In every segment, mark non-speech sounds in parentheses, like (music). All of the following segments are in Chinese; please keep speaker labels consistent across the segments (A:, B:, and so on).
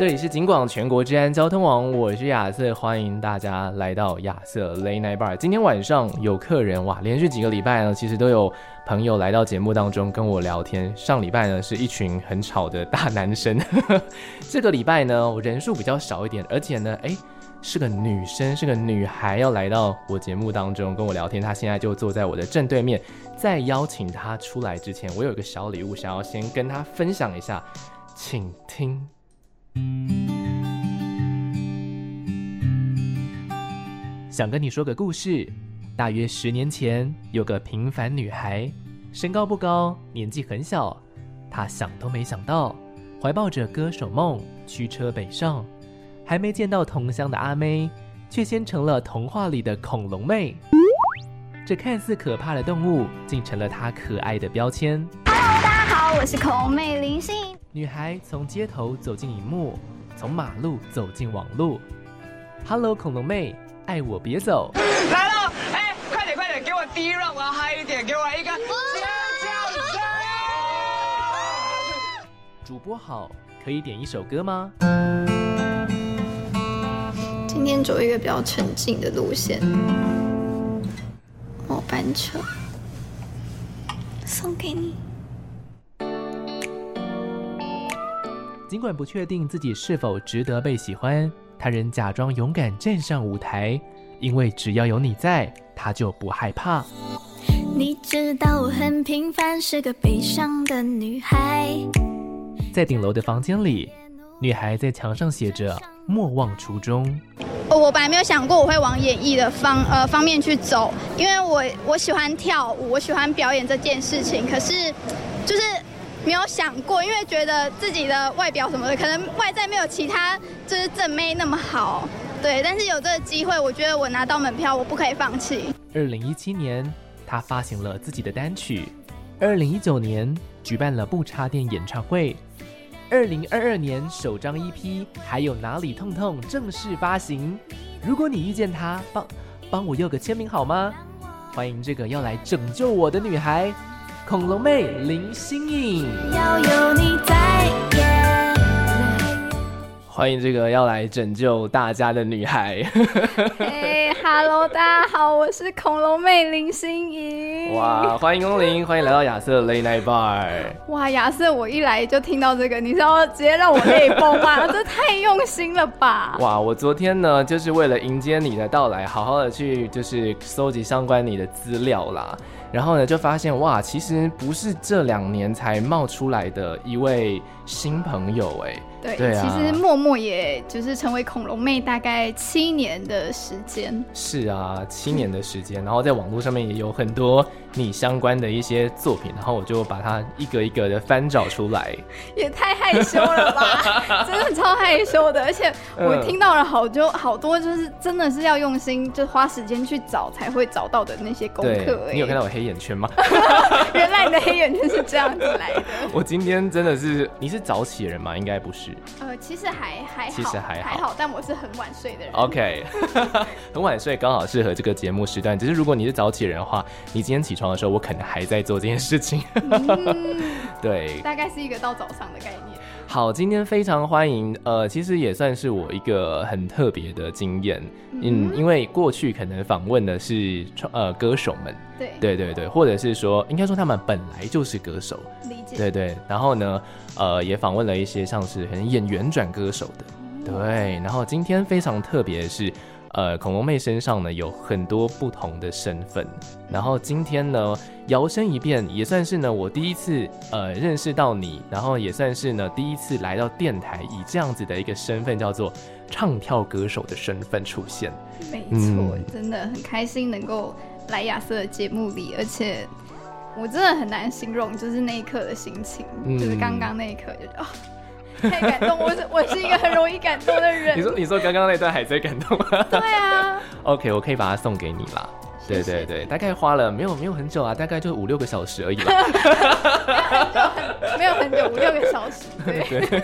A: 这里是警广全国治安交通网，我是亚瑟，欢迎大家来到亚瑟 laney Bar。今天晚上有客人哇，连续几个礼拜呢，其实都有朋友来到节目当中跟我聊天。上礼拜呢是一群很吵的大男生，(laughs) 这个礼拜呢我人数比较少一点，而且呢，哎，是个女生，是个女孩要来到我节目当中跟我聊天。她现在就坐在我的正对面。在邀请她出来之前，我有一个小礼物想要先跟她分享一下，请听。想跟你说个故事。大约十年前，有个平凡女孩，身高不高，年纪很小。她想都没想到，怀抱着歌手梦，驱车北上。还没见到同乡的阿妹，却先成了童话里的恐龙妹。这看似可怕的动物，竟成了她可爱的标签。
B: Hello，大家好，我是恐龙妹林心。
A: 女孩从街头走进荧幕，从马路走进网路。Hello，恐龙妹，爱我别走。
C: 来了，哎，快点快点，给我第一 round，我要嗨一点，给我一个尖叫声。
A: 主播好，可以点一首歌吗？
B: 今天走一个比较沉静的路线。末班车，送给你。
A: 尽管不确定自己是否值得被喜欢，他仍假装勇敢站上舞台，因为只要有你在，他就不害怕。
B: 你知道我很平凡，是个悲伤的女孩。
A: 在顶楼的房间里，女孩在墙上写着“莫忘初衷”。
B: 我本来没有想过我会往演艺的方呃方面去走，因为我我喜欢跳舞，我喜欢表演这件事情，可是就是。没有想过，因为觉得自己的外表什么的，可能外在没有其他就是正妹那么好，对。但是有这个机会，我觉得我拿到门票，我不可以放弃。
A: 二零一七年，他发行了自己的单曲；二零一九年，举办了不插电演唱会；二零二二年，首张 EP 还有哪里痛痛正式发行。如果你遇见他，帮帮我要个签名好吗？欢迎这个要来拯救我的女孩。恐龙妹林心颖，要有你在，欢迎这个要来拯救大家的女孩。
B: 嘿哈喽，大家好，我是恐龙妹林心怡。
A: 哇，欢迎光临，欢迎来到亚瑟 Late Night Bar。
B: 哇，亚瑟，我一来就听到这个，你是要直接让我泪崩吗？(laughs) 这太用心了吧！
A: 哇，我昨天呢，就是为了迎接你的到来，好好的去就是搜集相关你的资料啦。然后呢，就发现哇，其实不是这两年才冒出来的一位新朋友哎。
B: 对，对啊，其实默默也就是成为恐龙妹大概七年的时间。
A: 是啊，七年的时间，然后在网络上面也有很多你相关的一些作品，然后我就把它一个一个的翻找出来。(laughs)
B: 也太害羞了吧，真的超害羞的，而且我听到了好多好多，就是真的是要用心，就花时间去找才会找到的那些功课。
A: 你有看到我黑眼圈吗？(laughs)
B: 原来你的黑眼圈是这样子来的。(laughs)
A: 我今天真的是，你是早起的人吗？应该不是。
B: 呃，其实还还好，
A: 其实还好，
B: 还好，但我是很晚睡的人。
A: OK，很晚睡刚好适合这个节目时段。只是如果你是早起人的话，你今天起床的时候，我可能还在做这件事情。嗯、(laughs) 对，
B: 大概是一个到早上的概念。
A: 好，今天非常欢迎，呃，其实也算是我一个很特别的经验，嗯，因为过去可能访问的是呃歌手们，对，对对对，或者是说，应该说他们本来就是歌手，理解，对对，然后呢，呃，也访问了一些像是可能演员转歌手的，对，然后今天非常特别的是。呃，恐龙妹身上呢有很多不同的身份，然后今天呢摇身一变，也算是呢我第一次呃认识到你，然后也算是呢第一次来到电台，以这样子的一个身份叫做唱跳歌手的身份出现。
B: 没错，嗯、真的很开心能够来亚瑟的节目里，而且我真的很难形容，就是那一刻的心情，嗯、就是刚刚那一刻就哦。太感动，我是我是一个很容易感动的人。
A: 你说你说刚刚那段还在感动吗？
B: 对啊。(laughs)
A: OK，我可以把它送给你啦。谢谢对对对，大概花了没有没有很久啊，大概就五六个小时而已吧。
B: 没有很久，五六个小时。(laughs) 对，
A: 对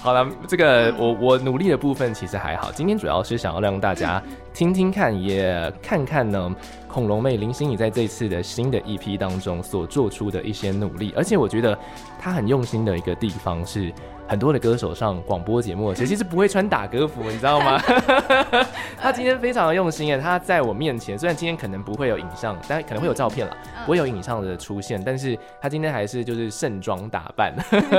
A: 好了，这个我我努力的部分其实还好。今天主要是想要让大家听听看，也看看呢。恐龙妹林心怡在这次的新的一批当中所做出的一些努力，而且我觉得她很用心的一个地方是，很多的歌手上广播节目，其实是不会穿打歌服，你知道吗？(laughs) 他今天非常的用心耶，他在我面前，虽然今天可能不会有影像，但可能会有照片了，不会有影像的出现，但是他今天还是就是盛装打扮。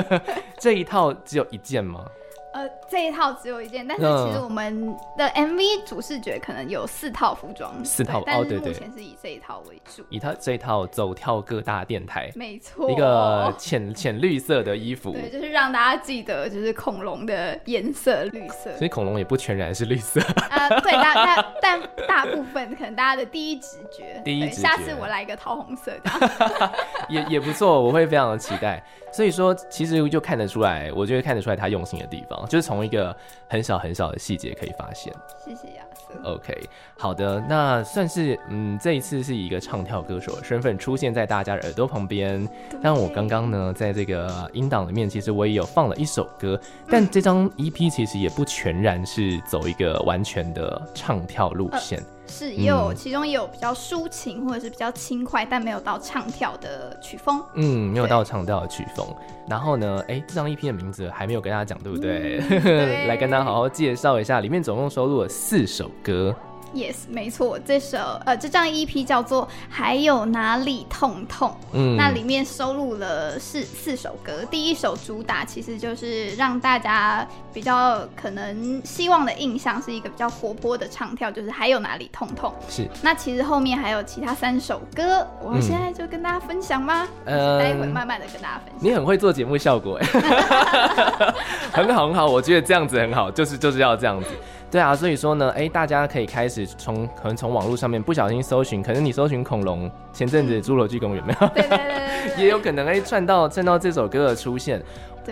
A: (laughs) 这一套只有一件吗？
B: 呃，这一套只有一件，但是其实我们的 MV 主视觉可能有四套服装，
A: 四套，
B: 但是目前是以这一套为主，
A: 以套这一套走跳各大电台，
B: 没错，
A: 一个浅浅绿色的衣服，
B: 对，就是让大家记得就是恐龙的颜色绿色，
A: 所以恐龙也不全然是绿色，
B: 啊、呃，对，大但但大部分可能大家的第一直觉，
A: 第一直觉，
B: 下次我来一个桃红色的，(laughs)
A: 也也不错，我会非常的期待。所以说，其实就看得出来，我觉得看得出来他用心的地方，就是从一个很小很小的细节可以发现。
B: 谢谢亚瑟。
A: OK，好的，那算是嗯，这一次是以一个唱跳歌手的身份出现在大家的耳朵旁边。但我刚刚呢，在这个音档里面，其实我也有放了一首歌，但这张 EP 其实也不全然是走一个完全的唱跳路线。呃
B: 是，也有、嗯、其中也有比较抒情或者是比较轻快，但没有到唱跳的曲风。
A: 嗯，没有到唱跳的曲风。然后呢，哎、欸，这张 EP 的名字还没有跟大家讲，对不对？嗯、对 (laughs) 来跟大家好好介绍一下，里面总共收录了四首歌。
B: Yes，没错，这首呃，这张 EP 叫做《还有哪里痛痛》。嗯，那里面收录了四四首歌。第一首主打其实就是让大家比较可能希望的印象是一个比较活泼的唱跳，就是《还有哪里痛痛》。
A: 是。那
B: 其实后面还有其他三首歌，我现在就跟大家分享吗？呃、嗯，待会慢慢的跟大家分享。
A: 你很会做节目效果，哎，(laughs) (laughs) 很好很好，我觉得这样子很好，就是就是要这样子。对啊，所以说呢，哎，大家可以开始从可能从网络上面不小心搜寻，可能你搜寻恐龙，前阵子侏罗纪公园有没有？对对对，对，也有可能哎串到串到这首歌的出现。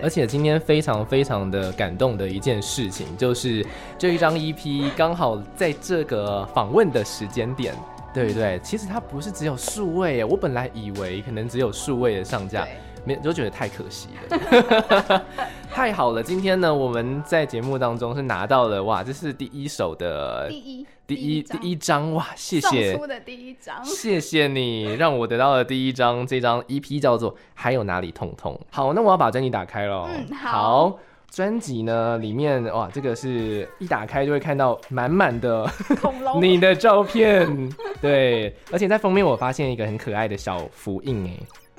A: 而且今天非常非常的感动的一件事情，就是这一张 EP 刚好在这个访问的时间点，对不对？其实它不是只有数位，我本来以为可能只有数位的上架。没就觉得太可惜了，(laughs) 太好了！今天呢，我们在节目当中是拿到了哇，这是第一首的第一第一第一张哇，谢谢
B: 送出的第一张，
A: 谢谢你让我得到了第一张，这张 EP 叫做还有哪里痛痛。好，那我要把专辑打开了。
B: 嗯，好。
A: 专辑呢里面哇，这个是一打开就会看到满满的
B: 恐龙 (laughs)
A: 你的照片，对，而且在封面我发现一个很可爱的小福印哎。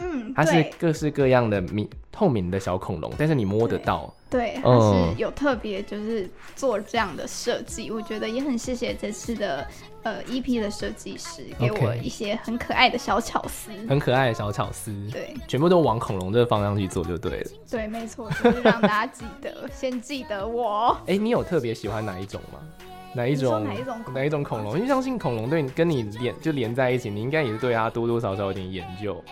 B: 嗯，
A: 它是各式各样的明透明的小恐龙，但是你摸得到。
B: 对，它是有特别就是做这样的设计，嗯，我觉得也很谢谢这次的呃 EP 的设计师给我一些很可爱的小巧思，
A: 很可爱的小巧思。
B: 对，
A: 全部都往恐龙这个方向去做就对了。
B: 对，没错，就是让大家记得，先记得我。
A: 哎，你有特别喜欢哪一种吗？哪一种？哪一种？哪一种恐龙？因为相信恐龙对你跟你连就连在一起，你应该也是对它多多少少有点研究。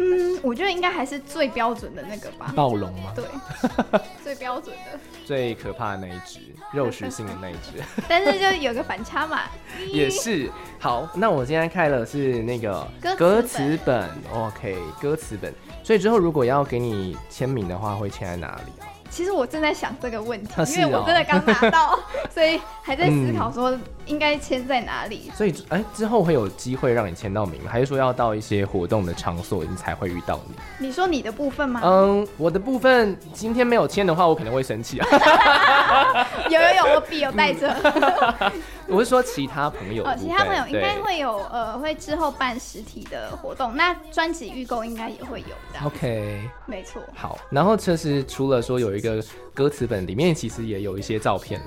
B: 嗯，我觉得应该还是最标准的那个吧。
A: 暴龙吗？
B: 对，(laughs) 最标准的。
A: 最可怕的那一只，肉食性的那一只。
B: 但是就有个反差嘛。(laughs)
A: 也是。好，那我今天开了是那个歌词本，OK，歌词本。所以之后如果要给你签名的话，会签在哪里？
B: 其实我正在想这个问题，因为我真的刚拿到，(laughs) 所以还在思考说应该签在哪里。
A: 嗯、所以，哎，之后会有机会让你签到名吗？还是说要到一些活动的场所你才会遇到你？
B: 你说你的部分吗？
A: 嗯，我的部分今天没有签的话，我可能会生气啊。(laughs)
B: 有有有，我笔有带着。(laughs)
A: 我是说其他朋友，哦，
B: 其他朋友应该会有，呃，会之后办实体的活动，那专辑预购应该也会有的。
A: OK，
B: 没错。
A: 好，然后其实除了说有一个歌词本，里面其实也有一些照片了。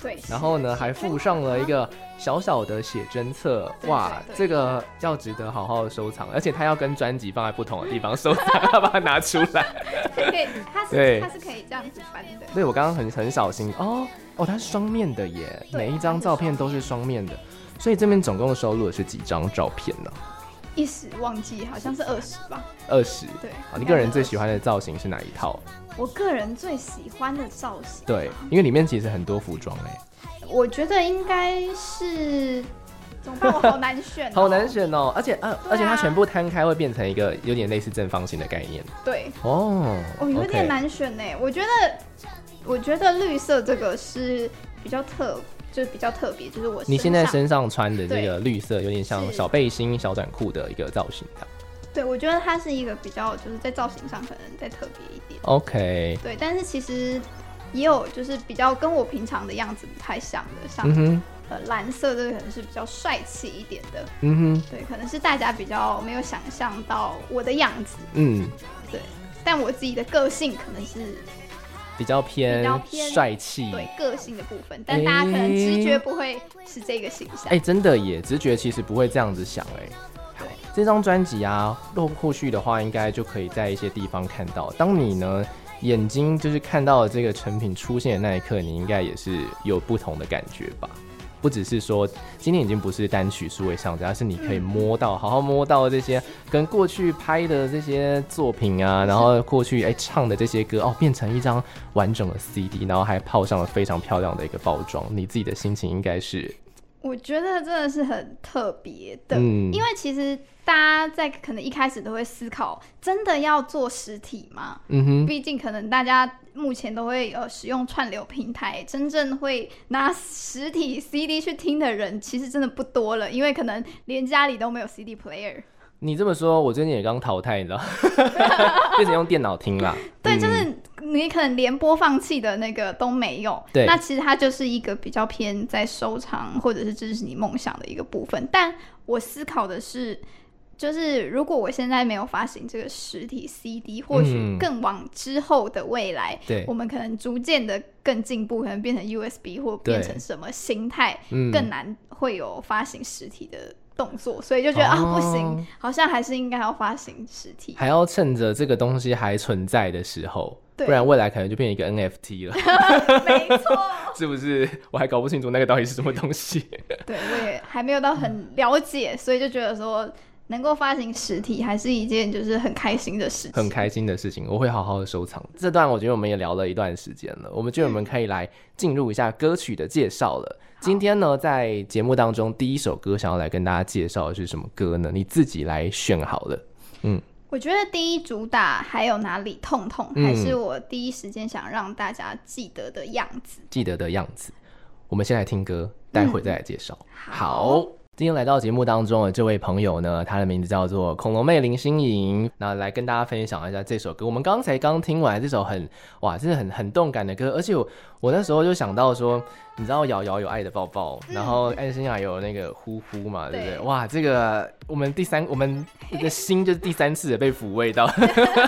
B: 对。
A: 然后呢，还附上了一个小小的写真册，哇，这个要值得好好的收藏，而且它要跟专辑放在不同的地方收藏，(laughs) 要把它拿出来。
B: 可以，它是它是可以这样子翻的。
A: 对，我刚刚很很小心哦。哦，它是双面的耶，每一张照片都是双面的，所以这边总共收录的是几张照片呢？
B: 一时忘记，好像是二十吧。
A: 二十，对。好，你个人最喜欢的造型是哪一套？
B: 我个人最喜欢的造型，
A: 对，因为里面其实很多服装哎。
B: 我觉得应该是，怎么办？我好难选喔，(laughs)
A: 好难选哦。而且，呃，而且它全部摊开会变成一个有点类似正方形的概念。
B: 对，
A: 哦，
B: 哦，有点难选呢。我觉得。我觉得绿色这个是比较特，就是比较特别，就是我
A: 你现在身上穿的这个绿色，有点像小背心、小短裤的一个造型，
B: 对，我觉得它是一个比较就是在造型上可能再特别一点。
A: OK。
B: 对，但是其实也有就是比较跟我平常的样子不太像的，像、
A: 嗯、
B: 呃蓝色这个可能是比较帅气一点的。
A: 嗯哼。
B: 对，可能是大家比较没有想象到我的样子。
A: 嗯。
B: 对，但我自己的个性可能是。
A: 比较偏帅气，
B: 对个性的部分，但大家可能直觉不会是这个形象。
A: 哎、欸欸，真的耶，直觉其实不会这样子想哎。对，这张专辑啊，后后续的话，应该就可以在一些地方看到。当你呢眼睛就是看到了这个成品出现的那一刻，你应该也是有不同的感觉吧。不只是说今天已经不是单曲数位上架，而是你可以摸到，好好摸到这些跟过去拍的这些作品啊，然后过去哎、欸、唱的这些歌哦，变成一张完整的 CD，然后还泡上了非常漂亮的一个包装，你自己的心情应该是？
B: 我觉得真的是很特别的，嗯，因为其实大家在可能一开始都会思考，真的要做实体吗？
A: 嗯哼，
B: 毕竟可能大家目前都会呃使用串流平台，真正会拿实体 CD 去听的人，其实真的不多了，因为可能连家里都没有 CD player。
A: 你这么说，我最近也刚淘汰，你知道，变成用电脑听了。
B: 对，就是你可能连播放器的那个都没有。
A: 对，
B: 那其实它就是一个比较偏在收藏或者是支持你梦想的一个部分。但我思考的是，就是如果我现在没有发行这个实体 CD，或许更往之后的未来，我们可能逐渐的更进步，可能变成 USB 或变成什么形态，更难会有发行实体的。动作，所以就觉得、哦、啊，不行，好像还是应该要发行实体，
A: 还要趁着这个东西还存在的时候，不然未来可能就变成一个 NFT 了。(laughs)
B: 没错，(laughs)
A: 是不是？我还搞不清楚那个到底是什么东西。(laughs)
B: 对，我也还没有到很了解，所以就觉得说。能够发行实体还是一件就是很开心的事情，
A: 很开心的事情，我会好好的收藏。这段我觉得我们也聊了一段时间了，我们觉得我们可以来进入一下歌曲的介绍了。今天呢，在节目当中第一首歌想要来跟大家介绍的是什么歌呢？你自己来选好了。嗯，我
B: 觉得第一主打还有哪里痛痛，还是我第一时间想让大家记得的样子，
A: 记得的样子。我们先来听歌，待会再来介绍。好。今天来到节目当中的这位朋友呢，他的名字叫做恐龙妹林心颖，那来跟大家分享一下这首歌。我们刚才刚听完这首很哇，真的很很动感的歌，而且我我那时候就想到说。你知道瑶瑶有爱的抱抱，嗯、然后安心雅有那个呼呼嘛，对不对？对哇，这个我们第三，我们的心就是第三次的被抚慰到，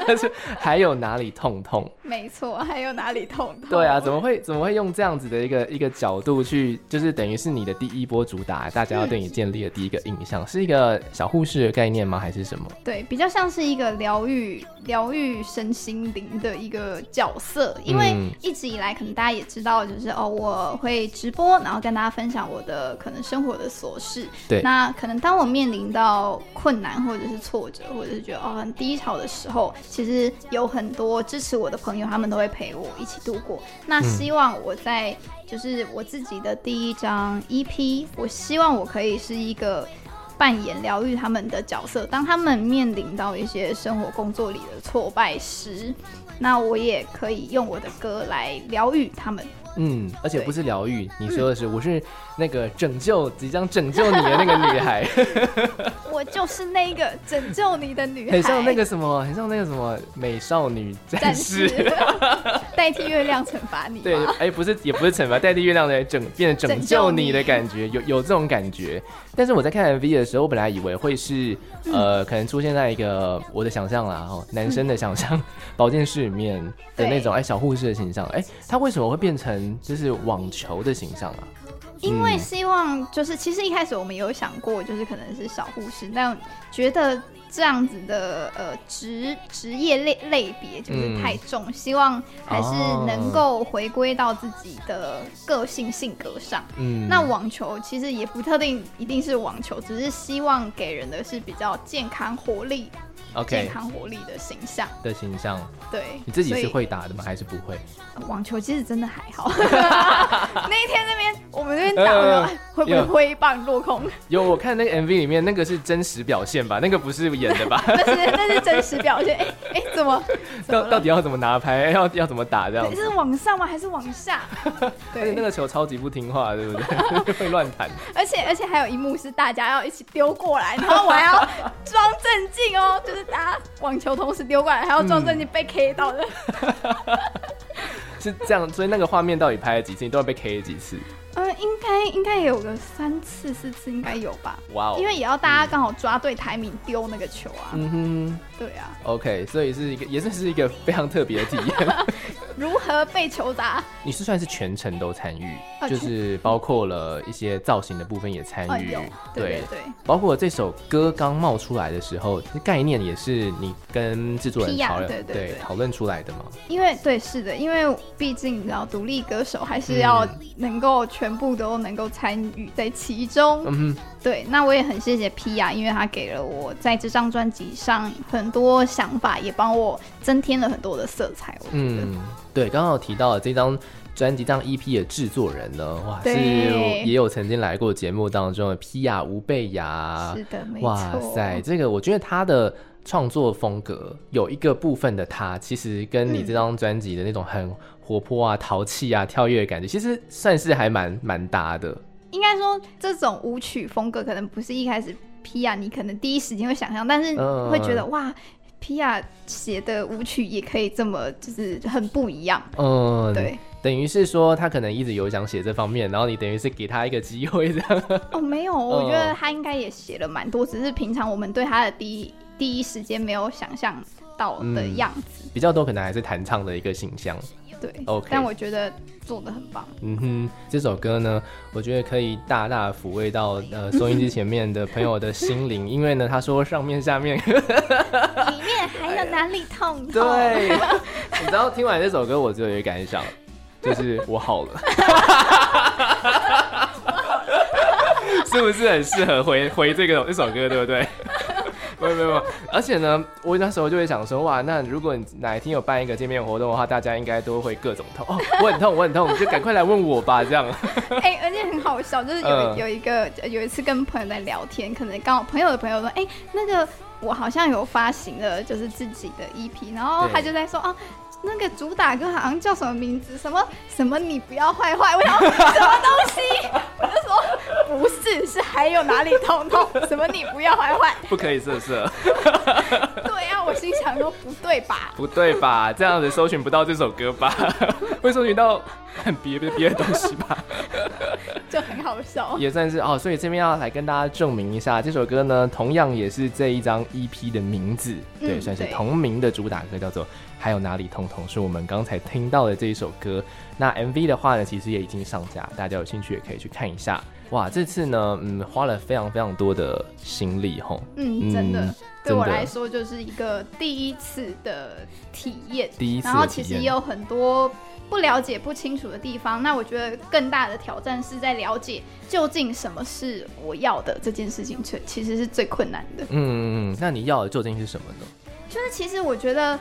A: (laughs) 还有哪里痛痛？
B: 没错，还有哪里痛痛？
A: 对啊，怎么会怎么会用这样子的一个一个角度去，就是等于是你的第一波主打，大家要对你建立的第一个印象，是一个小护士的概念吗？还是什么？
B: 对，比较像是一个疗愈疗愈身心灵的一个角色，因为一直以来可能大家也知道，就是哦，我会。直播，然后跟大家分享我的可能生活的琐事。
A: 对，
B: 那可能当我面临到困难或者是挫折，或者是觉得哦很低潮的时候，其实有很多支持我的朋友，他们都会陪我一起度过。那希望我在就是我自己的第一张 EP，我希望我可以是一个扮演疗愈他们的角色。当他们面临到一些生活工作里的挫败时，那我也可以用我的歌来疗愈他们。
A: 嗯，而且不是疗愈，你说的是、嗯、我是那个拯救即将拯救你的那个女孩，(laughs)
B: 我就是那个拯救你的女孩，
A: 很像那个什么，很像那个什么美少女战士，(laughs)
B: 代替月亮惩罚你。
A: 对，哎、欸，不是，也不是惩罚，代替月亮来拯，变成拯救你的感觉，有有这种感觉。但是我在看 MV 的时候，我本来以为会是、嗯、呃，可能出现在一个我的想象啦，哦，男生的想象，(laughs) 保健室里面的那种哎、欸、小护士的形象，哎、欸，他为什么会变成？就是网球的形象啊，
B: 因为希望就是其实一开始我们有想过，就是可能是小护士，但觉得这样子的呃职职业类类别就是太重，嗯，希望还是能够回归到自己的个性性格上。嗯，那网球其实也不特定一定是网球，只是希望给人的是比较健康活力。健康活力的形象
A: 的形象，
B: 对，
A: 你自己是会打的吗？还是不会？
B: 网球其实真的还好。(laughs) 那一天那边我们那边打会不会挥棒落空？
A: 有，我看那个 MV 里面那个是真实表现吧？那个不是演的吧？(laughs)
B: 那是那是真实表现。哎、欸、哎、欸，怎么？(laughs)
A: 到到底要怎么拿拍？(laughs) 要要怎么打？这样子？
B: 是往上吗？还是往下？
A: 对，那个球超级不听话，对不对？会乱弹。
B: 而且而且还有一幕是大家要一起丢过来，然后我还要装镇静哦，就是大家网球同时丢过来，还要装镇静被 K 到的。嗯
A: 是这样，所以那个画面到底拍了几次？你都要被 K 了几次？
B: 嗯，应该也有个三次四次，应该有吧？哇哦！因为也要大家刚好抓对台名丢那个球啊。嗯哼，对啊。
A: OK，所以是一个，也算是一个非常特别的体验。(laughs)
B: 如何被球砸？
A: 你是算是全程都参与，就是包括了一些造型的部分也参与。
B: 对对对，
A: 包括这首歌刚冒出来的时候，概念也是你跟制作人讨论，对对讨论出来的吗？
B: 因为对，是的，因为毕竟你知道，独立歌手还是要能够全部都能够参与在其中。嗯哼，对，那我也很谢谢 Pia，因为他给了我在这张专辑上很多想法，也帮我增添了很多的色彩。我觉得。嗯
A: 对，刚刚有提到了这张专辑，这张 EP 的制作人呢，哇，是也有曾经来过节目当中的 Pia 吴贝雅，
B: 是的，没错。
A: 哇塞，这个我觉得他的创作风格有一个部分的他，其实跟你这张专辑的那种很活泼啊、淘气啊、跳跃的感觉，其实算是还蛮蛮搭的。
B: 应该说，这种舞曲风格可能不是一开始 Pia 你可能第一时间会想象，但是会觉得、嗯、哇。Pia 写的舞曲也可以这么，就是很不一样。嗯，对，
A: 等于是说他可能一直有想写这方面，然后你等于是给他一个机会这样。
B: 哦，没有，(laughs) 我觉得他应该也写了蛮多，只是平常我们对他的第一第一时间没有想象到的样子。嗯，比
A: 较多可能还是弹唱的一个形象。
B: 对，OK，但我觉得做的很棒。
A: 嗯哼，这首歌呢，我觉得可以大大抚慰到呃收音机前面的朋友的心灵，因为呢，他说上面下面里
B: 面还有哪里痛痛？
A: 对，你知道听完这首歌，我就有一个感想，就是我好了，(laughs) 是不是很适合回回这个这首歌，对不对？没有没有，而且呢，我那时候就会想说，哇，那如果你哪一天有办一个见面活动的话，大家应该都会各种痛。哦，(laughs) 我很痛，我很痛，就赶快来问我吧，这样。
B: 哎、欸，而且很好笑，就是有、嗯、有一个有一次跟朋友在聊天，可能刚好朋友的朋友说，哎、欸，那个我好像有发行了，就是自己的 EP，然后他就在说，啊。那个主打歌好像叫什么名字？什么什么？你不要坏坏！我想什么东西？我就说不是，是还有哪里痛痛？什么你不要坏坏？
A: 不可以色色。
B: 对呀、啊，我心想说不对吧？
A: 不对吧？这样子搜寻不到这首歌吧？会搜寻到很 (laughs) 别别别的东西吧？(laughs)
B: 就很好笑。
A: 也算是哦，所以这边要来跟大家证明一下，这首歌呢，同样也是这一张 EP 的名字，嗯、对，算是同名的主打歌，叫做。还有哪里痛痛？是我们刚才听到的这一首歌。那 MV 的话呢，其实也已经上架，大家有兴趣也可以去看一下。哇，这次呢，嗯，花了非常非常多的心力吼。
B: 嗯，真的，嗯、对我来说就是一个第一次的体验。第一次，然后其实也有很多不了解、不清楚的地方。那我觉得更大的挑战是在了解究竟什么是我要的这件事情，其实是最困难的。嗯
A: 嗯嗯，那你要的究竟是什么呢？
B: 就是其实我觉得。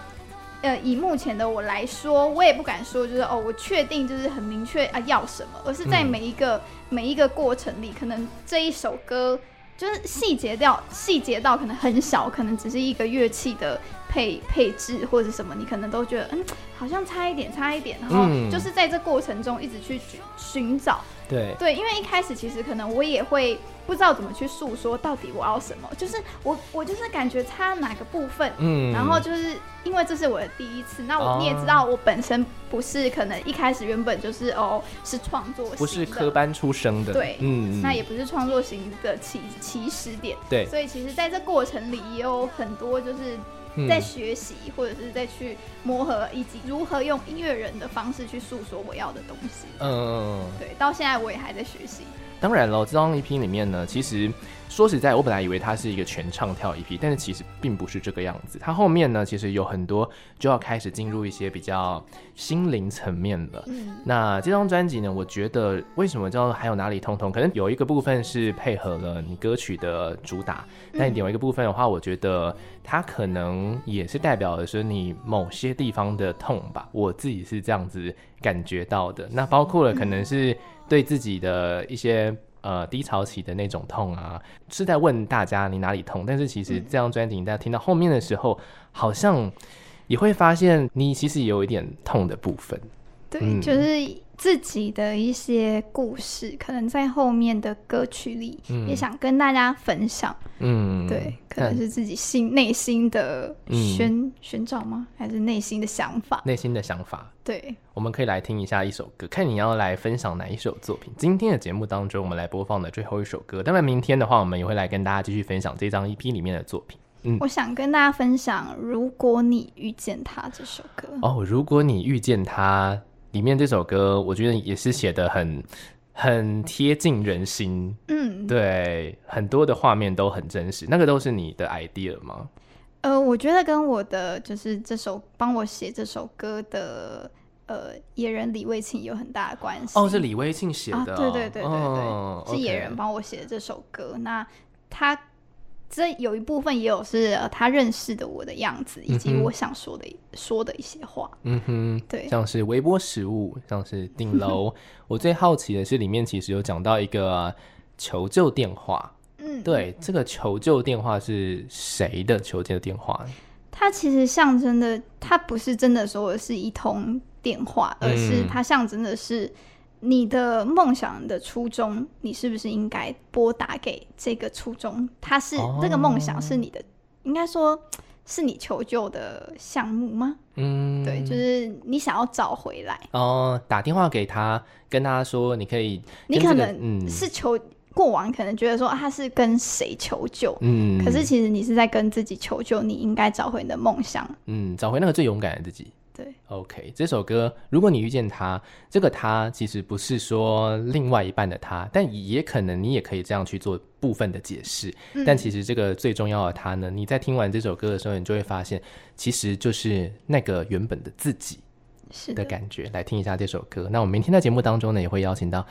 B: 呃，以目前的我来说，我也不敢说，就是哦，我确定就是很明确啊要什么，而是在每一个、嗯、每一个过程里，可能这一首歌就是细节到细节到可能很小，可能只是一个乐器的配配置或者什么，你可能都觉得嗯，好像差一点，差一点，然后就是在这过程中一直去寻找。
A: 对。
B: 对，因为一开始其实可能我也会不知道怎么去诉说到底我要什么，就是我我就是感觉差哪个部分，嗯，然后就是因为这是我的第一次，那我你也知道我本身不是可能一开始原本就是哦是创作型的，
A: 不是科班出生的，
B: 对，嗯，那也不是创作型的起起始点，
A: 对，
B: 所以其实在这过程里也有很多就是。在学习，或者是在去磨合，以及如何用音乐人的方式去诉说我要的东西。嗯，对，到现在我也还在学习。
A: 当然了，这张 EP 里面呢，其实说实在，我本来以为它是一个全唱跳 EP，但是其实并不是这个样子。它后面呢，其实有很多就要开始进入一些比较心灵层面了。嗯，那这张专辑呢，我觉得为什么叫还有哪里痛痛？可能有一个部分是配合了你歌曲的主打，但有一个部分的话，我觉得它可能也是代表的是你某些地方的痛吧。我自己是这样子感觉到的。那包括了可能是。对自己的一些呃低潮期的那种痛啊，是在问大家你哪里痛。但是其实这张专辑，大家听到后面的时候，好像也会发现你其实也有一点痛的部分。
B: 对，嗯、就是。自己的一些故事，可能在后面的歌曲里也想跟大家分享。嗯，对，可能是自己心内心的宣宣召吗？还是内心的想法？
A: 内心的想法。
B: 对，
A: 我们可以来听一下一首歌，看你要来分享哪一首作品。今天的节目当中，我们来播放的最后一首歌。当然，明天的话，我们也会来跟大家继续分享这张 EP 里面的作品。嗯，
B: 我想跟大家分享《如果你遇见他》这首歌。
A: 哦，如果你遇见他。里面这首歌，我觉得也是写的很很贴近人心，嗯，对，很多的画面都很真实。那个都是你的 idea 吗？
B: 呃，我觉得跟我的就是这首帮我写这首歌的呃野人李卫庆有很大的关系。
A: 哦，是李卫庆写的。哦啊，对对对对对，
B: 哦，是野人帮我写的这首歌。那他。这有一部分也有是他认识的我的样子，以及我想说的、嗯、说的一些话。嗯哼，对，
A: 像是微波食物，像是顶楼。(laughs) 我最好奇的是，里面其实有讲到一个求救电话。嗯，对，这个求救电话是谁的求救电话？
B: 它其实象征的，它不是真的说的是一通电话，而是它象征的是。你的梦想的初衷，你是不是应该拨打给这个初衷？他是、哦、这个梦想是你的，应该说是你求救的项目吗？嗯，对，就是你想要找回来
A: 哦。打电话给他，跟他说你可以、这个，
B: 你可能是求、嗯、过往可能觉得说他是跟谁求救，嗯，可是其实你是在跟自己求救，你应该找回你的梦想，
A: 嗯，找回那个最勇敢的自己。
B: 对
A: ，OK，这首歌，如果你遇见他，这个他其实不是说另外一半的他，但也可能你也可以这样去做部分的解释。嗯。但其实这个最重要的他呢，你在听完这首歌的时候，你就会发现，其实就是那个原本的自己的感觉。来听一下这首歌。那我们明天在节目当中呢，也会邀请到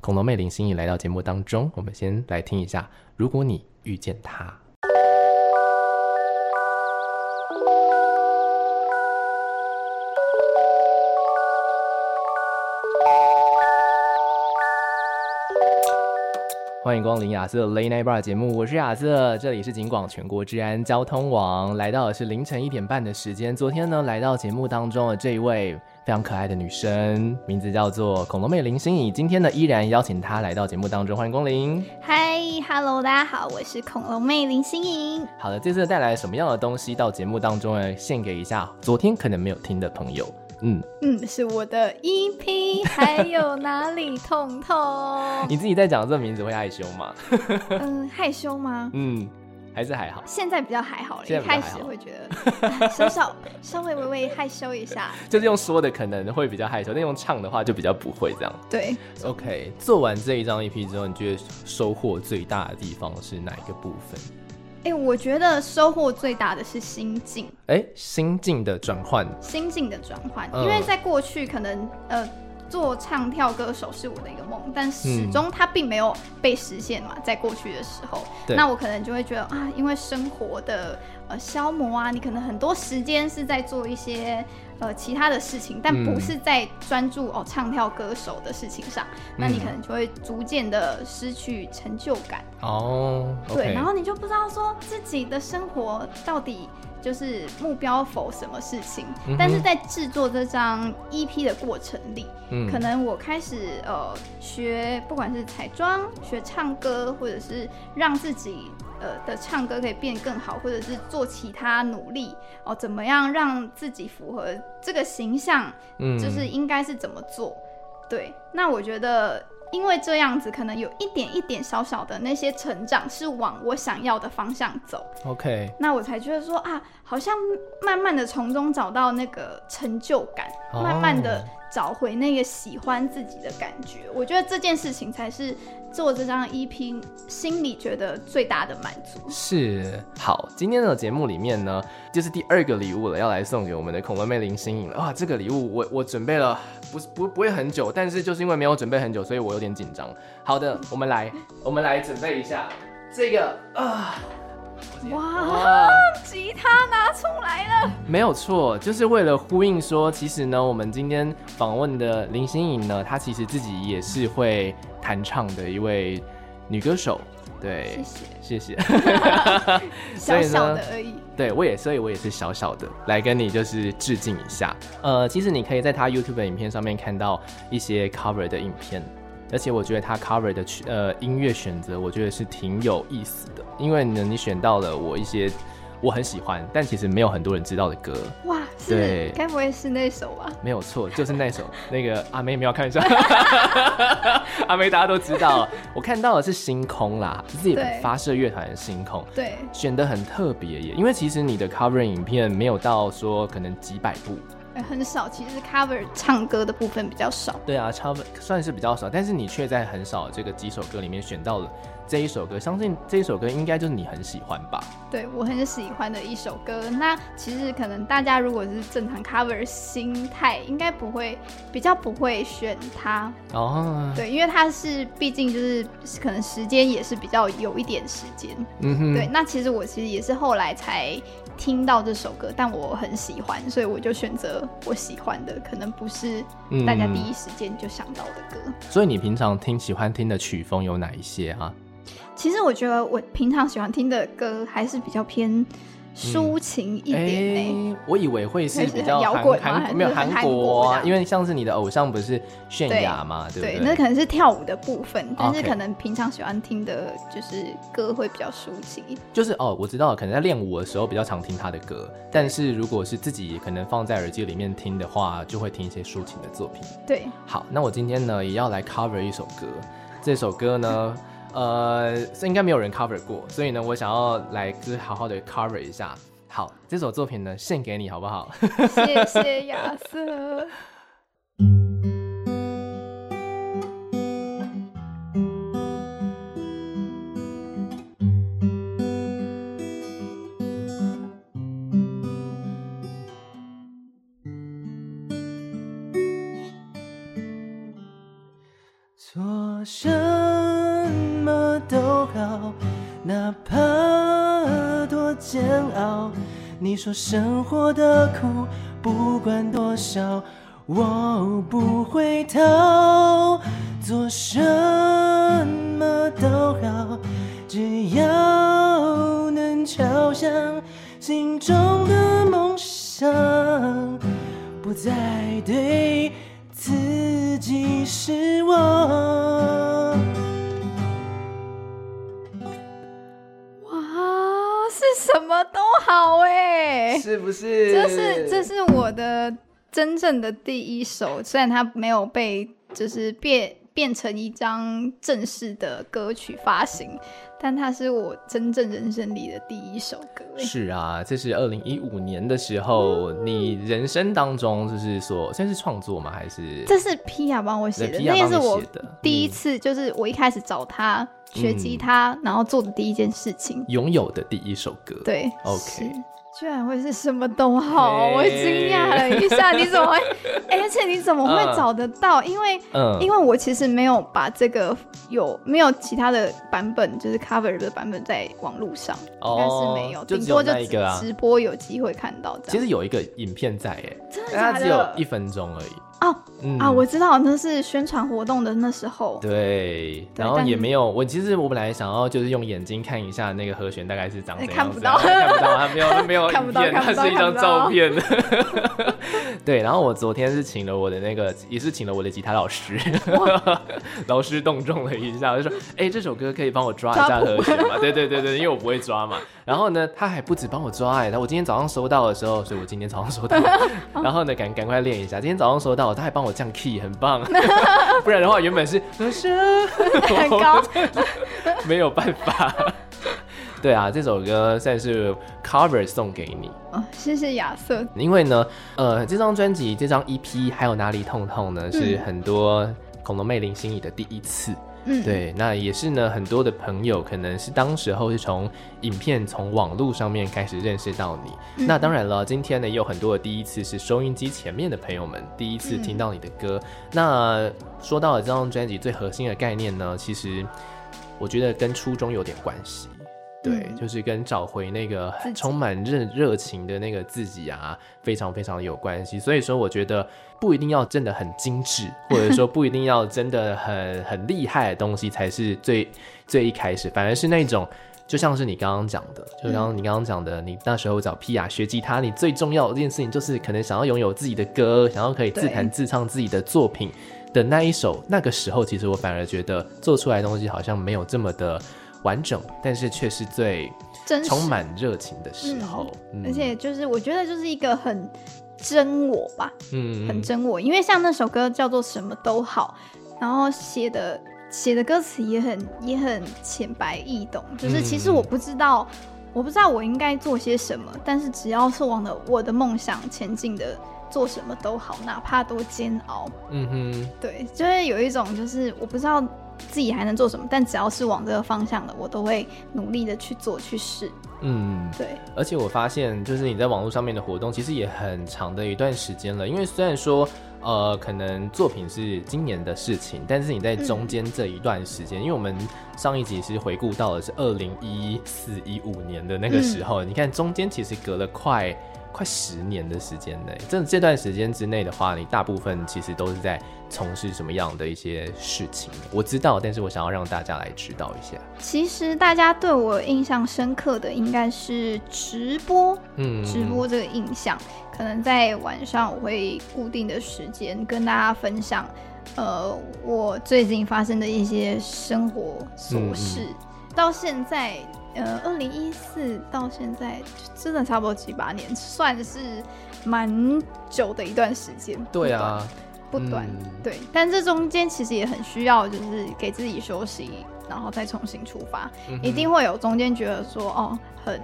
A: 恐龙妹林心怡来到节目当中。我们先来听一下，如果你遇见他。欢迎光临亚瑟 Late Night Bar 节目，我是亚瑟，这里是警广全国治安交通网，来到的是凌晨一点半的时间。昨天呢，来到节目当中的这一位非常可爱的女生，名字叫做恐龙妹林心怡。今天呢，依然邀请她来到节目当中，欢迎光临。
B: Hi，Hello，大家好，我是恐龙妹林心怡。
A: 好的，这次带来什么样的东西到节目当中呢？献给一下昨天可能没有听的朋友。嗯
B: 嗯，是我的 EP，还有哪里痛痛？(laughs)
A: 你自己在讲这名字会害羞吗？
B: 嗯，害羞吗？(laughs)
A: 嗯，还是还好。
B: 现在比较还好了，一开始会觉得稍稍稍微微微害羞一下。(laughs)
A: 就是用说的可能会比较害羞，但用唱的话就比较不会这样。
B: 对
A: ，OK。做完这一张 EP 之后，你觉得收获最大的地方是哪一个部分？
B: 哎、欸，我觉得收获最大的是心境。
A: 哎、欸，心境的转换，
B: 心境的转换、嗯，因为在过去可能呃，做唱跳歌手是我的一个梦，但始终它并没有被实现嘛。在过去的时候，那我可能就会觉得啊，因为生活的呃消磨啊，你可能很多时间是在做一些。呃，其他的事情，但不是在专注、嗯、哦唱跳歌手的事情上，那你可能就会逐渐的失去成就感
A: 哦。对、
B: 然后你就不知道说自己的生活到底就是目标否什么事情。嗯、但是在制作这张 EP 的过程里，嗯，可能我开始呃学，不管是彩妆、学唱歌，或者是让自己。呃的唱歌可以变更好，或者是做其他努力哦，怎么样让自己符合这个形象？嗯，就是应该是怎么做？对，那我觉得，因为这样子，可能有一点一点小小的那些成长，是往我想要的方向走。
A: OK，
B: 那我才觉得说啊，好像慢慢的从中找到那个成就感，哦，慢慢的找回那个喜欢自己的感觉。我觉得这件事情才是。做这张 EP，心里觉得最大的满足
A: 是。好，今天的节目里面呢，就是第二个礼物了，要来送给我们的恐龙妹林心颖了。哇，这个礼物我我准备了，不是不不会很久，但是就是因为没有准备很久，所以我有点紧张。好的，我们来我们来准备一下这个啊，
B: 哇 (laughs) 吉他拿出来了，
A: 没有错，就是为了呼应说，其实呢，我们今天访问的林心颖呢，她其实自己也是会弹唱的一位女歌手。对，谢谢，谢谢。(laughs)
B: 小小的而已。
A: 对，我也，所以我也是小小的来跟你就是致敬一下。呃，其实你可以在他 YouTube 的影片上面看到一些 cover 的影片，而且我觉得他 cover 的曲呃音乐选择，我觉得是挺有意思的，因为呢，你选到了我一些。我很喜欢，但其实没有很多人知道的歌。
B: 哇，是，该不会是那首吧？
A: 没有错，就是那首。那个 (laughs) 阿妹，你有看一下。阿妹大家都知道，我看到的是星空啦，自己发射乐团的星空。
B: 对，
A: 选的很特别耶，因为其实你的 cover 影片没有到说可能几百部。
B: 很少，其实 cover 唱歌的部分比较少。
A: 对啊，cover 算是比较少，但是你却在很少这个几首歌里面选到了这一首歌，相信这一首歌应该就是你很喜欢吧？
B: 对，我很喜欢的一首歌。那其实可能大家如果是正常 cover 心态，应该不会比较不会选它哦。对，因为它是毕竟就是可能时间也是比较有一点时间。嗯哼。对，那其实我其实也是后来才听到这首歌，但我很喜欢，所以我就选择我喜欢的，可能不是大家第一时间就想到的歌。嗯。
A: 所以你平常听喜欢听的曲风有哪一些啊？
B: 其实我觉得我平常喜欢听的歌还是比较偏抒情一点呢、欸嗯欸。
A: 我以为会是比较摇滚，韩没有韩国啊，因为像是你的偶像不是泫雅嘛，对，对不对？
B: 对，那可能是跳舞的部分，但是可能平常喜欢听的就是歌会比较抒情一点。
A: 就是哦，我知道，可能在练舞的时候比较常听他的歌，但是如果是自己可能放在耳机里面听的话，就会听一些抒情的作品。
B: 对，
A: 好，那我今天呢也要来 cover 一首歌，这首歌呢。呃，应该没有人 cover 过，所以呢，我想要来就是好好的 cover 一下。好，这首作品呢，献给你好不好？
B: 谢谢亚瑟。
D: 做声。哪怕多煎熬。你说生活的苦，不管多少，我不会逃。做什么都好，只要能敲响心中的梦想，不再对自己失望。
B: 什么都好哎，
A: 是不是？
B: 这是这是我的真正的第一首，虽然它没有被就是变变成一张正式的歌曲发行，但它是我真正人生里的第一首歌。
A: 是啊，这是二零一五年的时候，你人生当中就是说，算是创作吗？还是这
B: 是 Pia 帮我写的？那也是我第一次，就是我一开始找他。学吉他，嗯，然后做的第一件事情，
A: 拥有的第一首歌。
B: 对
A: ，OK，
B: 居然会是什么都好我惊讶了一下。你怎么会？欸，(laughs) 而且你怎么会找得到？因为，嗯，因为我其实没有把这个有没有其他的版本，就是 cover 的版本在网络上，应该是没有，顶多就直播有机会看到。
A: 其实有一个影片在，哎，
B: 真的
A: 只有一分钟而已。
B: 哦、嗯，啊，我知道那是宣传活动的那时候。
A: 对，然后也没有，我其实我本来想要就是用眼睛看一下那个和弦大概是长怎样，(laughs)
B: 看不到，
A: 看不到，它没有，没有影片，它是一张照片。(laughs) 对，然后我昨天是请了我的那个，也是请了我的吉他老师，(laughs) 劳师动众了一下，就说，哎、欸，这首歌可以帮我抓一下和弦吗？对对对对，因为我不会抓嘛。然后呢，他还不止帮我抓哎、欸，我今天早上收到的时候，所以我今天早上收到，然后呢，赶赶快练一下，今天早上收到。他还帮我降 key，很棒。(laughs) 不然的话，原本是 (laughs)
B: 很高，(laughs)
A: 没有办法。对啊，这首歌算是 cover 送给你。
B: 哦，谢谢亚瑟。
A: 因为呢，呃，这张专辑、这张 EP 还有哪里痛痛呢？是很多恐龙妹林心怡的第一次。嗯，对，那也是呢。很多的朋友可能是当时候是从影片、从网络上面开始认识到你。嗯。那当然了，今天呢也有很多的第一次是收音机前面的朋友们第一次听到你的歌。嗯。那说到了这张专辑最核心的概念呢，其实我觉得跟初衷有点关系。对，就是跟找回那个充满热热情的那个自己啊，非常非常有关系。所以说，我觉得不一定要真的很精致，或者说不一定要真的很很厉害的东西才是最最一开始，反而是那种，就像是你刚刚讲的，就刚刚你刚刚讲的，你那时候找 Pia 学吉他，你最重要的一件事情就是可能想要拥有自己的歌，想要可以自弹自唱自己的作品的那一首，那个时候其实我反而觉得做出来的东西好像没有这么的。完整，但是却是最充满热情的时候，
B: 嗯嗯、而且就是我觉得就是一个很真我吧，嗯，很真我，因为像那首歌叫做什么都好，然后写的写的歌词也很也很浅白易懂，就是其实我不知道、嗯、我不知道我应该做些什么，但是只要是往的我的梦想前进的，做什么都好，哪怕多煎熬，嗯哼，对，就是有一种就是我不知道。自己还能做什么？但只要是往这个方向的，我都会努力的去做去试。嗯，对。
A: 而且我发现，就是你在网络上面的活动，其实也很长的一段时间了。因为虽然说，呃，可能作品是今年的事情，但是你在中间这一段时间，嗯、因为我们上一集是回顾到的是二零一四一五年的那个时候，嗯、你看中间其实隔了快。快十年的时间内，这这段时间之内的话，你大部分其实都是在从事什么样的一些事情？我知道，但是我想要让大家来知道一下。
B: 其实大家对我印象深刻的应该是直播，嗯，直播这个印象，可能在晚上我会固定的时间跟大家分享，呃，我最近发生的一些生活琐事，嗯嗯，到现在。呃，二零一四到现在真的差不多七八年，算是蛮久的一段时间。
A: 对啊，
B: 不短，嗯、对。但这中间其实也很需要，就是给自己休息，然后再重新出发。嗯、一定会有中间觉得说，哦，很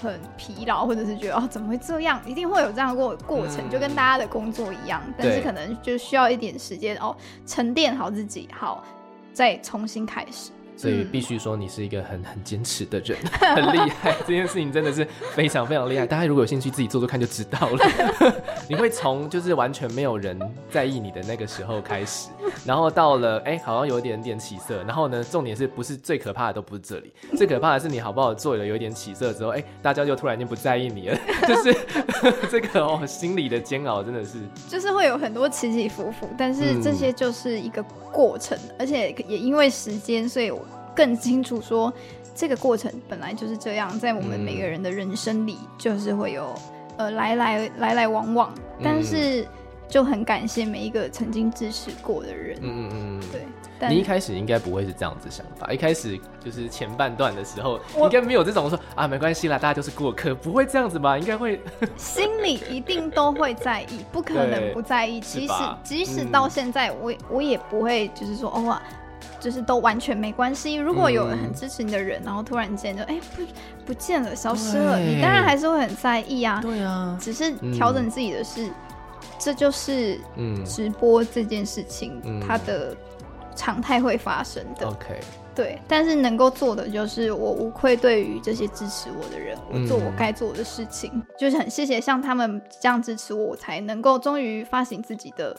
B: 很疲劳，或者是觉得哦，怎么会这样？一定会有这样过过程，嗯、就跟大家的工作一样。但是可能就需要一点时间哦，沉淀好自己，好，再重新开始。
A: 所以必须说你是一个很很坚持的人，很厉害。这件事情真的是非常非常厉害。大家如果有兴趣自己做做看就知道了。(laughs) 你会从就是完全没有人在意你的那个时候开始，然后到了哎、欸、好像有一点点起色，然后呢重点是不是最可怕的都不是这里，最可怕的是你好不好做了有一点起色之后，哎、欸、大家就突然间不在意你了，(laughs) 就是 (laughs) 这个哦心理的煎熬真的是，
B: 就是会有很多起起伏伏，但是这些就是一个过程，嗯、而且也因为时间，所以我。更清楚说，这个过程本来就是这样，在我们每个人的人生里，就是会有、嗯、呃来来来来往往，但是就很感谢每一个曾经支持过的人。嗯嗯嗯，对。但
A: 你一开始应该不会是这样子想法，一开始就是前半段的时候，应该没有这种说啊没关系啦，大家就是过客，不会这样子吧？应该会，
B: 心里一定都会在意，不可能不在意。(laughs) 其实即使到现在，我、嗯、我也不会就是说哦。就是都完全没关系。如果有人很支持你的人，嗯、然后突然间就哎、欸、不不见了，消失了，你当然还是会很在意啊。
A: 对啊，
B: 只是调整自己的事，嗯、这就是直播这件事情、嗯、它的常态会发生的。OK，对。但是能够做的就是我无愧对于这些支持我的人，我做我该做的事情，嗯、就是很谢谢像他们这样支持我，我才能够终于发行自己的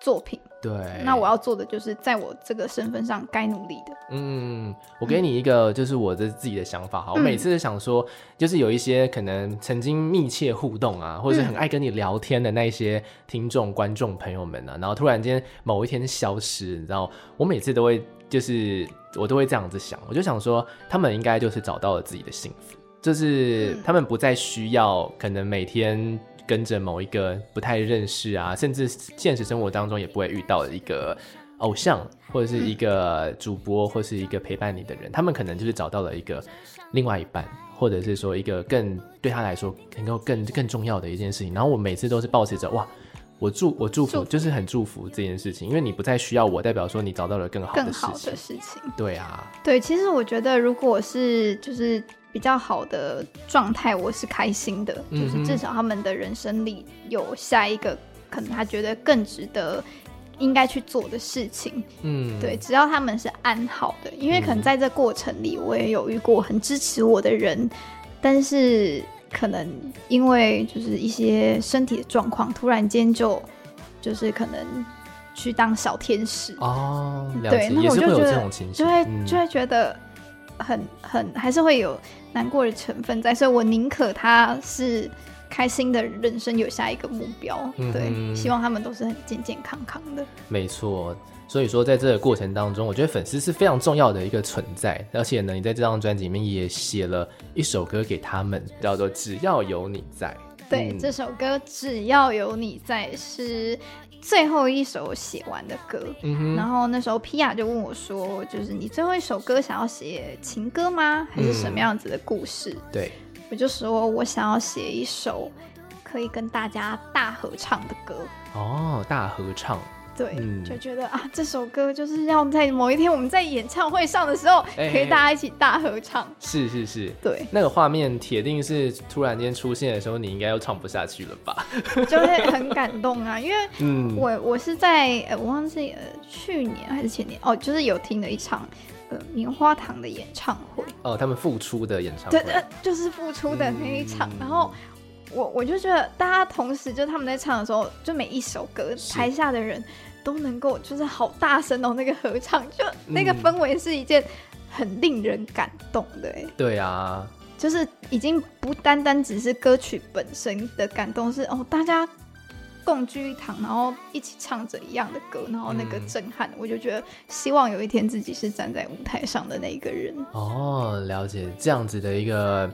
B: 作品。
A: 对，
B: 那我要做的就是在我这个身份上该努力的。
A: 嗯，我给你一个就是我的自己的想法哈，嗯、我每次想说，就是有一些可能曾经密切互动啊，或者是很爱跟你聊天的那些听众、观众朋友们啊，然后突然间某一天消失，你知道，我每次都会就是我都会这样子想，我就想说，他们应该就是找到了自己的幸福，就是他们不再需要可能每天。跟着某一个不太认识啊，甚至现实生活当中也不会遇到的一个偶像，或者是一个主播，或是一个陪伴你的人，他们可能就是找到了一个另外一半，或者是说一个更对他来说能够更更重要的一件事情。然后我每次都是抱持着哇，我祝我祝福，祝福就是很祝福这件事情，因为你不再需要我，代表说你找到了更好的事情。更好的事情。对啊，
B: 对，其实我觉得如果是就是。比较好的状态，我是开心的，嗯、就是至少他们的人生里有下一个可能他觉得更值得应该去做的事情。嗯，对，只要他们是安好的，因为可能在这过程里，我也有遇过很支持我的人，嗯、但是可能因为就是一些身体的状况，突然间就就是可能去当小天使
A: 哦，
B: 对，那我就觉得
A: 就会就会觉得。
B: 很很还是会有难过的成分在，所以我宁可他是开心的人生有下一个目标，嗯、对，希望他们都是很健健康康的。
A: 没错，所以说在这个过程当中，我觉得粉丝是非常重要的一个存在，而且呢，你在这张专辑里面也写了一首歌给他们，叫做《只要有你在》。
B: 对，嗯、这首歌《只要有你在》是。最后一首写完的歌，嗯，然后那时候皮亚就问我说：“就是你最后一首歌想要写情歌吗？还是什么样子的故事？”嗯、
A: 对，
B: 我就说我想要写一首可以跟大家大合唱的歌。
A: 哦，大合唱。
B: 对，嗯、就觉得啊，这首歌就是要在某一天我们在演唱会上的时候，可以大家一起大合唱。
A: 是是是，
B: 对，
A: 那个画面铁定是突然间出现的时候，你应该又唱不下去了吧？
B: 就会很感动啊，因为 (laughs) 嗯我我是在呃，我忘记呃去年还是前年哦，就是有听了一场呃棉花糖的演唱会
A: 哦，他们复出的演唱会，
B: 对，就是复出的那一场，嗯、然后。我我就觉得，大家同时就他们在唱的时候，就每一首歌，台下的人都能够就是好大声哦，那个合唱，就那个氛围是一件很令人感动的。
A: 对啊，
B: 就是已经不单单只是歌曲本身的感动，是哦，大家共聚一堂，然后一起唱着一样的歌，然后那个震撼，嗯、我就觉得希望有一天自己是站在舞台上的那一个人。
A: 哦，了解这样子的一个。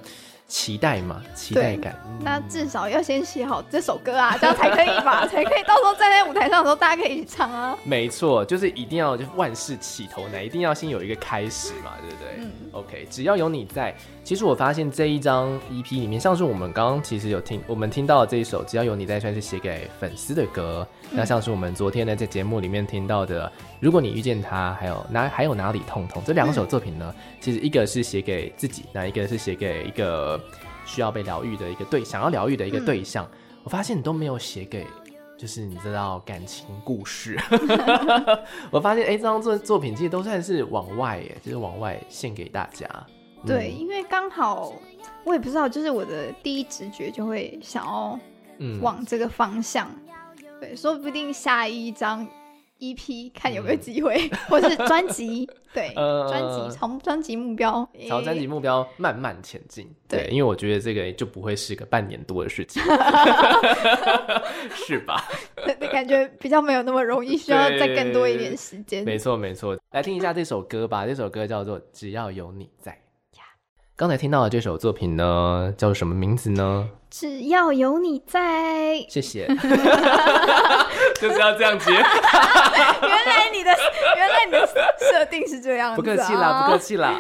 A: 期待嘛，期待感。
B: 那至少要先写好这首歌啊，(laughs) 这样才可以吧？才可以到时候站在舞台上的时候，大家可以一起唱啊。
A: 没错，就是一定要就万事起头难，一定要先有一个开始嘛，对不对？嗯。OK，只要有你在。其实我发现这一张 EP 里面，像是我们刚刚其实有听，我们听到的这一首《只要有你在》，算是写给粉丝的歌。嗯、那像是我们昨天呢在节目里面听到的。如果你遇见他，还有哪还有哪里痛痛？这两首作品呢，嗯、其实一个是写给自己，那一个是写给一个需要被疗愈的一个对，想要疗愈的一个对象。嗯、我发现你都没有写给，就是你知道感情故事。(laughs) 我发现哎，这张作作品其实都算是往外耶，就是往外献给大家。
B: 对，嗯、因为刚好我也不知道，就是我的第一直觉就会想要往这个方向。嗯、对，说不定下一张。EP 看有没有机会，嗯、(laughs) 或是专辑，对，专辑从专辑目标，
A: 朝专辑目标慢慢前进。对，对，因为我觉得这个就不会是个半年多的事情，(laughs) 是吧？
B: 感觉比较没有那么容易，(laughs) 需要再更多一点时间。
A: 没错，没错。来听一下这首歌吧，这首歌叫做《只要有你在》。刚才听到的这首作品呢，叫做什么名字呢？
B: 只要有你在。
A: 谢谢。(laughs) (laughs) 就是要这样接。(laughs)
B: 原来你的原来你的设定是这样。
A: 不客气啦，不客气啦。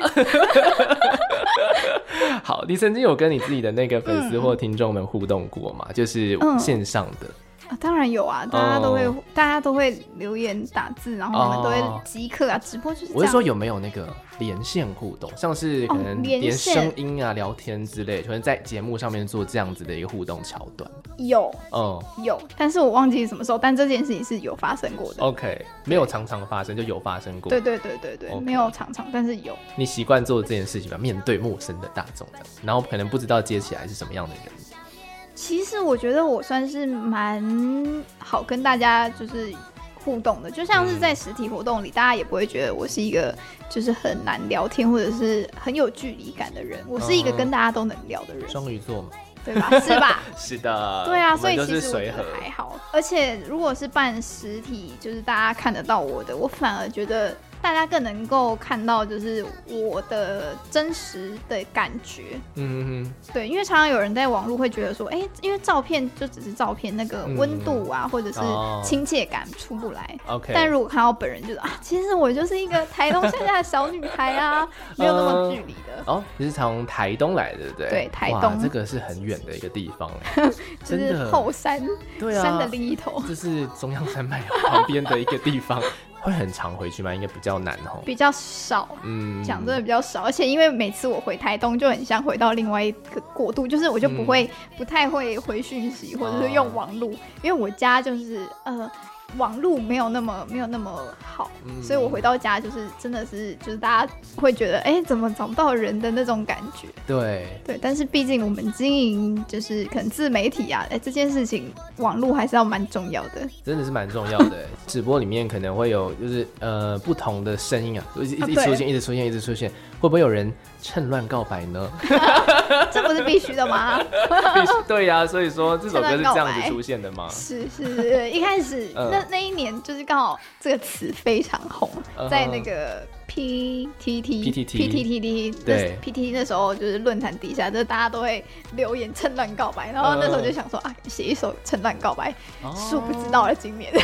A: 好，你曾经有跟你自己的那个粉丝或听众们互动过吗？嗯、就是线上的。
B: 啊，当然有啊，大家都会，oh. 大家都会留言打字，然后我们都会即刻啊，oh. 直播就是。
A: 我是说有没有那个连线互动，像是可能连声音啊、oh, 聊天之类，可能在节目上面做这样子的一个互动桥段。
B: 有，嗯，有，但是我忘记什么时候，但这件事情是有发生过的。
A: OK，没有常常发生，就有发生过。
B: 对对对对对，Okay. 没有常常，但是有。
A: 你习惯做这件事情吧，面对陌生的大众，然后可能不知道接起来是什么样的人。
B: 其实我觉得我算是蛮好跟大家就是互动的，就像是在实体活动里，嗯、大家也不会觉得我是一个就是很难聊天或者是很有距离感的人。我是一个跟大家都能聊的人。(laughs)
A: 双鱼座嘛，
B: 对吧？是吧？
A: 是的。
B: 对啊，所以 (laughs) 其实我觉得还好。而且如果是办实体，就是大家看得到我的，我反而觉得。大家更能够看到，就是我的真实的感觉。嗯哼，对，因为常常有人在网络会觉得说，哎、欸，因为照片就只是照片，那个温度啊，嗯、或者是亲切感出不来。OK，、哦、但如果看到本人，就是啊，其实我就是一个台东乡下的小女孩啊，(laughs) 没有那么距离的。
A: 哦，你是从台东来的，对不对？
B: 对，台东，
A: 这个是很远的一个地方，(laughs)
B: 就是后山，对啊，山的另一头，
A: 这是中央山脉旁边的一个地方。(laughs) 会很常回去吗？应该比较难哦。
B: 比较少，嗯，讲真的比较少，而且因为每次我回台东就很像回到另外一个国度，就是我就不会、嗯、不太会回讯息或者是用网络，哦、因为我家就是呃。网络没有那么没有那么好，嗯、所以我回到家就是真的是就是大家会觉得哎、欸、怎么找不到人的那种感觉。
A: 对
B: 对，但是毕竟我们经营就是可能自媒体啊，哎、欸、这件事情网络还是要蛮重要的。
A: 真的是蛮重要的，(laughs) 直播里面可能会有就是呃不同的声音啊，一直一直出现、啊、一直出现一直出现，会不会有人趁乱告白呢？(laughs)
B: 这不是必须的吗？
A: 必须对呀、啊，所以说这首歌是这样子出现的吗？
B: 是是是，一开始、呃、那那一年就是刚好这个词非常红，呃、在那个。P T T P T T P T T T 对 P T T 那时候就是论坛底下，就是大家都会留言趁乱告白，然后那时候就想说啊，写一首趁乱告白，殊不知到了今年。(laughs)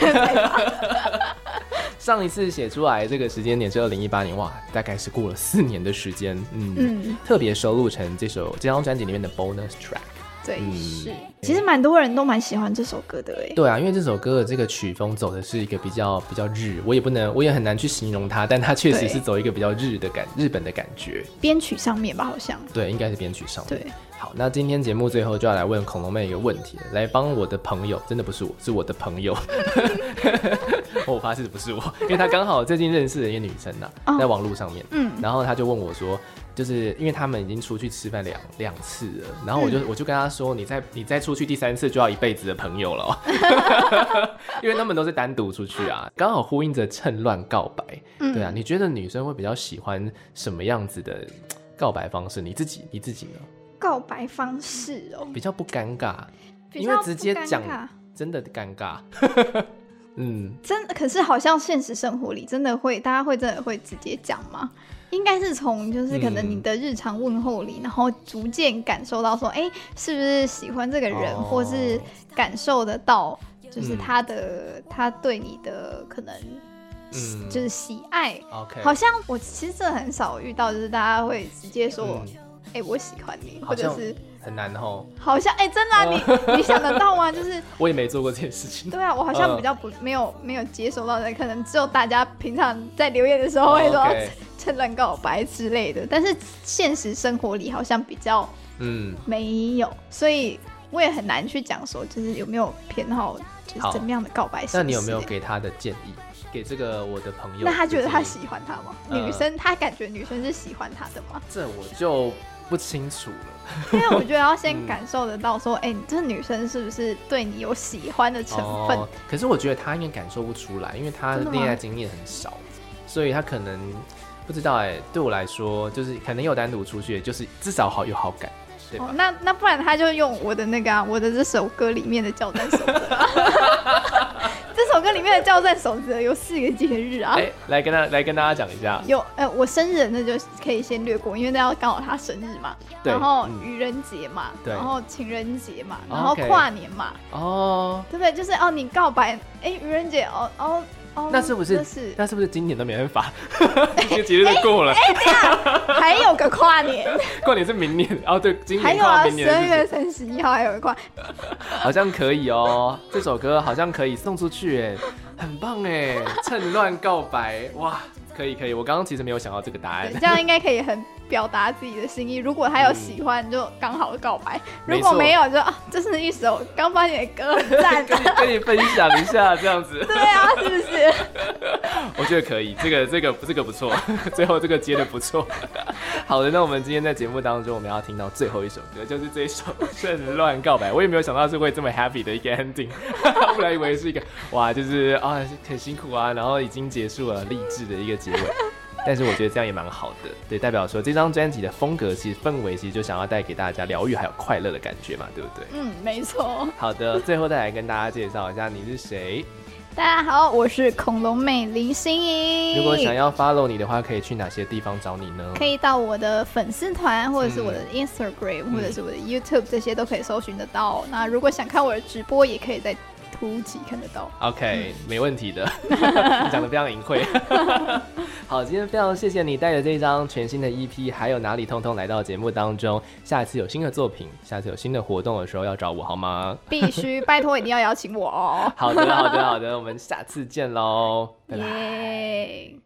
A: 上一次写出来这个时间点是二零一八年，哇，大概是过了四年的时间，嗯，嗯特别收录成这首这张专辑里面的 bonus track。
B: 对，嗯、是，其实蛮多人都蛮喜欢这首歌的哎。
A: 对啊，因为这首歌的这个曲风走的是一个比较比较日，我也不能，我也很难去形容它，但它确实是走一个比较日的感，日本的感觉。
B: 编曲上面吧，好像。
A: 对，应该是编曲上面。
B: 对。
A: 好，那今天节目最后就要来问恐龙妹一个问题，来帮我的朋友，真的不是我，是我的朋友。(laughs) 我发誓不是我，(laughs) 因为他刚好最近认识了一个女生呐、啊，oh, 在网络上面，嗯，然后他就问我说，就是因为他们已经出去吃饭两两次了，然后我就、嗯、我就跟他说，你再你再出去第三次就要一辈子的朋友了，(laughs) 因为他们都是单独出去啊，刚好呼应着趁乱告白，嗯、对啊，你觉得女生会比较喜欢什么样子的告白方式？你自己你自己呢？
B: 告白方式哦，
A: 比较不尴尬，因为直接讲真的尴尬。嗯，
B: 真，可是好像现实生活里真的会，大家会真的会直接讲吗？应该是从就是可能你的日常问候里，嗯、然后逐渐感受到说，哎、欸，是不是喜欢这个人，哦、或是感受得到，就是他的、嗯、他对你的可能，嗯，就是喜爱。好像我其实真的很少遇到，就是大家会直接说。嗯哎、欸，我喜欢你，或者是
A: 很难哦，
B: 好像哎、欸，真的、啊，你你想得到吗？(laughs) 就是
A: 我也没做过这件事情。
B: 对啊，我好像比较不、呃、没有没有接收到的，可能只有大家平常在留言的时候会说 (laughs) 趁乱告白之类的，但是现实生活里好像比较嗯没有，嗯、所以我也很难去讲说就是有没有偏好，就是怎么样的告白。
A: 那你有没有给他的建议？给这个我的朋友？
B: 那他觉得他喜欢他吗？呃、女生他感觉女生是喜欢他的吗？
A: 这我就。不清楚了，
B: 因为我觉得要先感受得到，说，哎、嗯，欸、这女生是不是对你有喜欢的成分？
A: 哦、可是我觉得她应该感受不出来，因为她的恋爱经验很少，所以她可能不知道。哎，对我来说，就是可能有单独出去，就是至少好有好感，对吧？哦、
B: 那那不然他就用我的那个、啊，我的这首歌里面的教战守则。(laughs) 这首歌里面的教战守则有四个节日啊！哎，
A: 来跟他来跟大家讲一下。
B: 有，呃，我生日那就可以先略过，因为那要刚好他生日嘛。对。然后愚人节嘛，对。然后情人节嘛，然后跨年嘛。哦。对不对？就是哦，你告白，哎，愚人节，哦哦。
A: 那是不是？那是不是今年都没办法？(laughs) 这个节日都过了。哎，对
B: 呀，(laughs) 还有个跨年。
A: 跨年是明年哦，对，今年
B: 还有啊，十二月三十一号还有一跨。(laughs)
A: 好像可以哦，这首歌好像可以送出去，哎，很棒哎，趁乱告白，哇，可以可以，我刚刚其实没有想到这个答案。
B: 这样应该可以很。表达自己的心意，如果他有喜欢，嗯、就刚好告白；如果没有就，就啊，这是一首刚发现的歌，(laughs) 赞，
A: 跟你跟你分享一下这样子。
B: 对啊，是不是？(laughs)
A: 我觉得可以，这个这个这个不错，(laughs) 最后这个接的不错。好的，那我们今天在节目当中，我们要听到最后一首歌，就是这一首《趁乱告白》。我也没有想到是会这么 happy 的一个 ending，本来以为是一个哇，就是啊很辛苦啊，然后已经结束了励志的一个结尾。但是我觉得这样也蛮好的，对，代表说这张专辑的风格其实氛围其实就想要带给大家疗愈还有快乐的感觉嘛，对不对？
B: 嗯，没错。
A: 好的，最后再来跟大家介绍一下你是谁。
B: 大家好，我是恐龙妹林心怡。
A: 如果想要 follow 你的话，可以去哪些地方找你呢？
B: 可以到我的粉丝团，或者是我的 Instagram，、嗯、或者是我的 YouTube，这些都可以搜寻得到。嗯、那如果想看我的直播，也可以在。突击看得到
A: ，OK，、嗯、没问题的，(laughs) 你讲的非常隐晦。(laughs) 好，今天非常谢谢你带着这张全新的 EP，还有哪里通通来到节目当中。下一次有新的作品，下次有新的活动的时候要找我好吗？
B: 必须，拜托一定要邀请我哦。(laughs)
A: 好的，好的，好的，我们下次见喽，拜拜。Yeah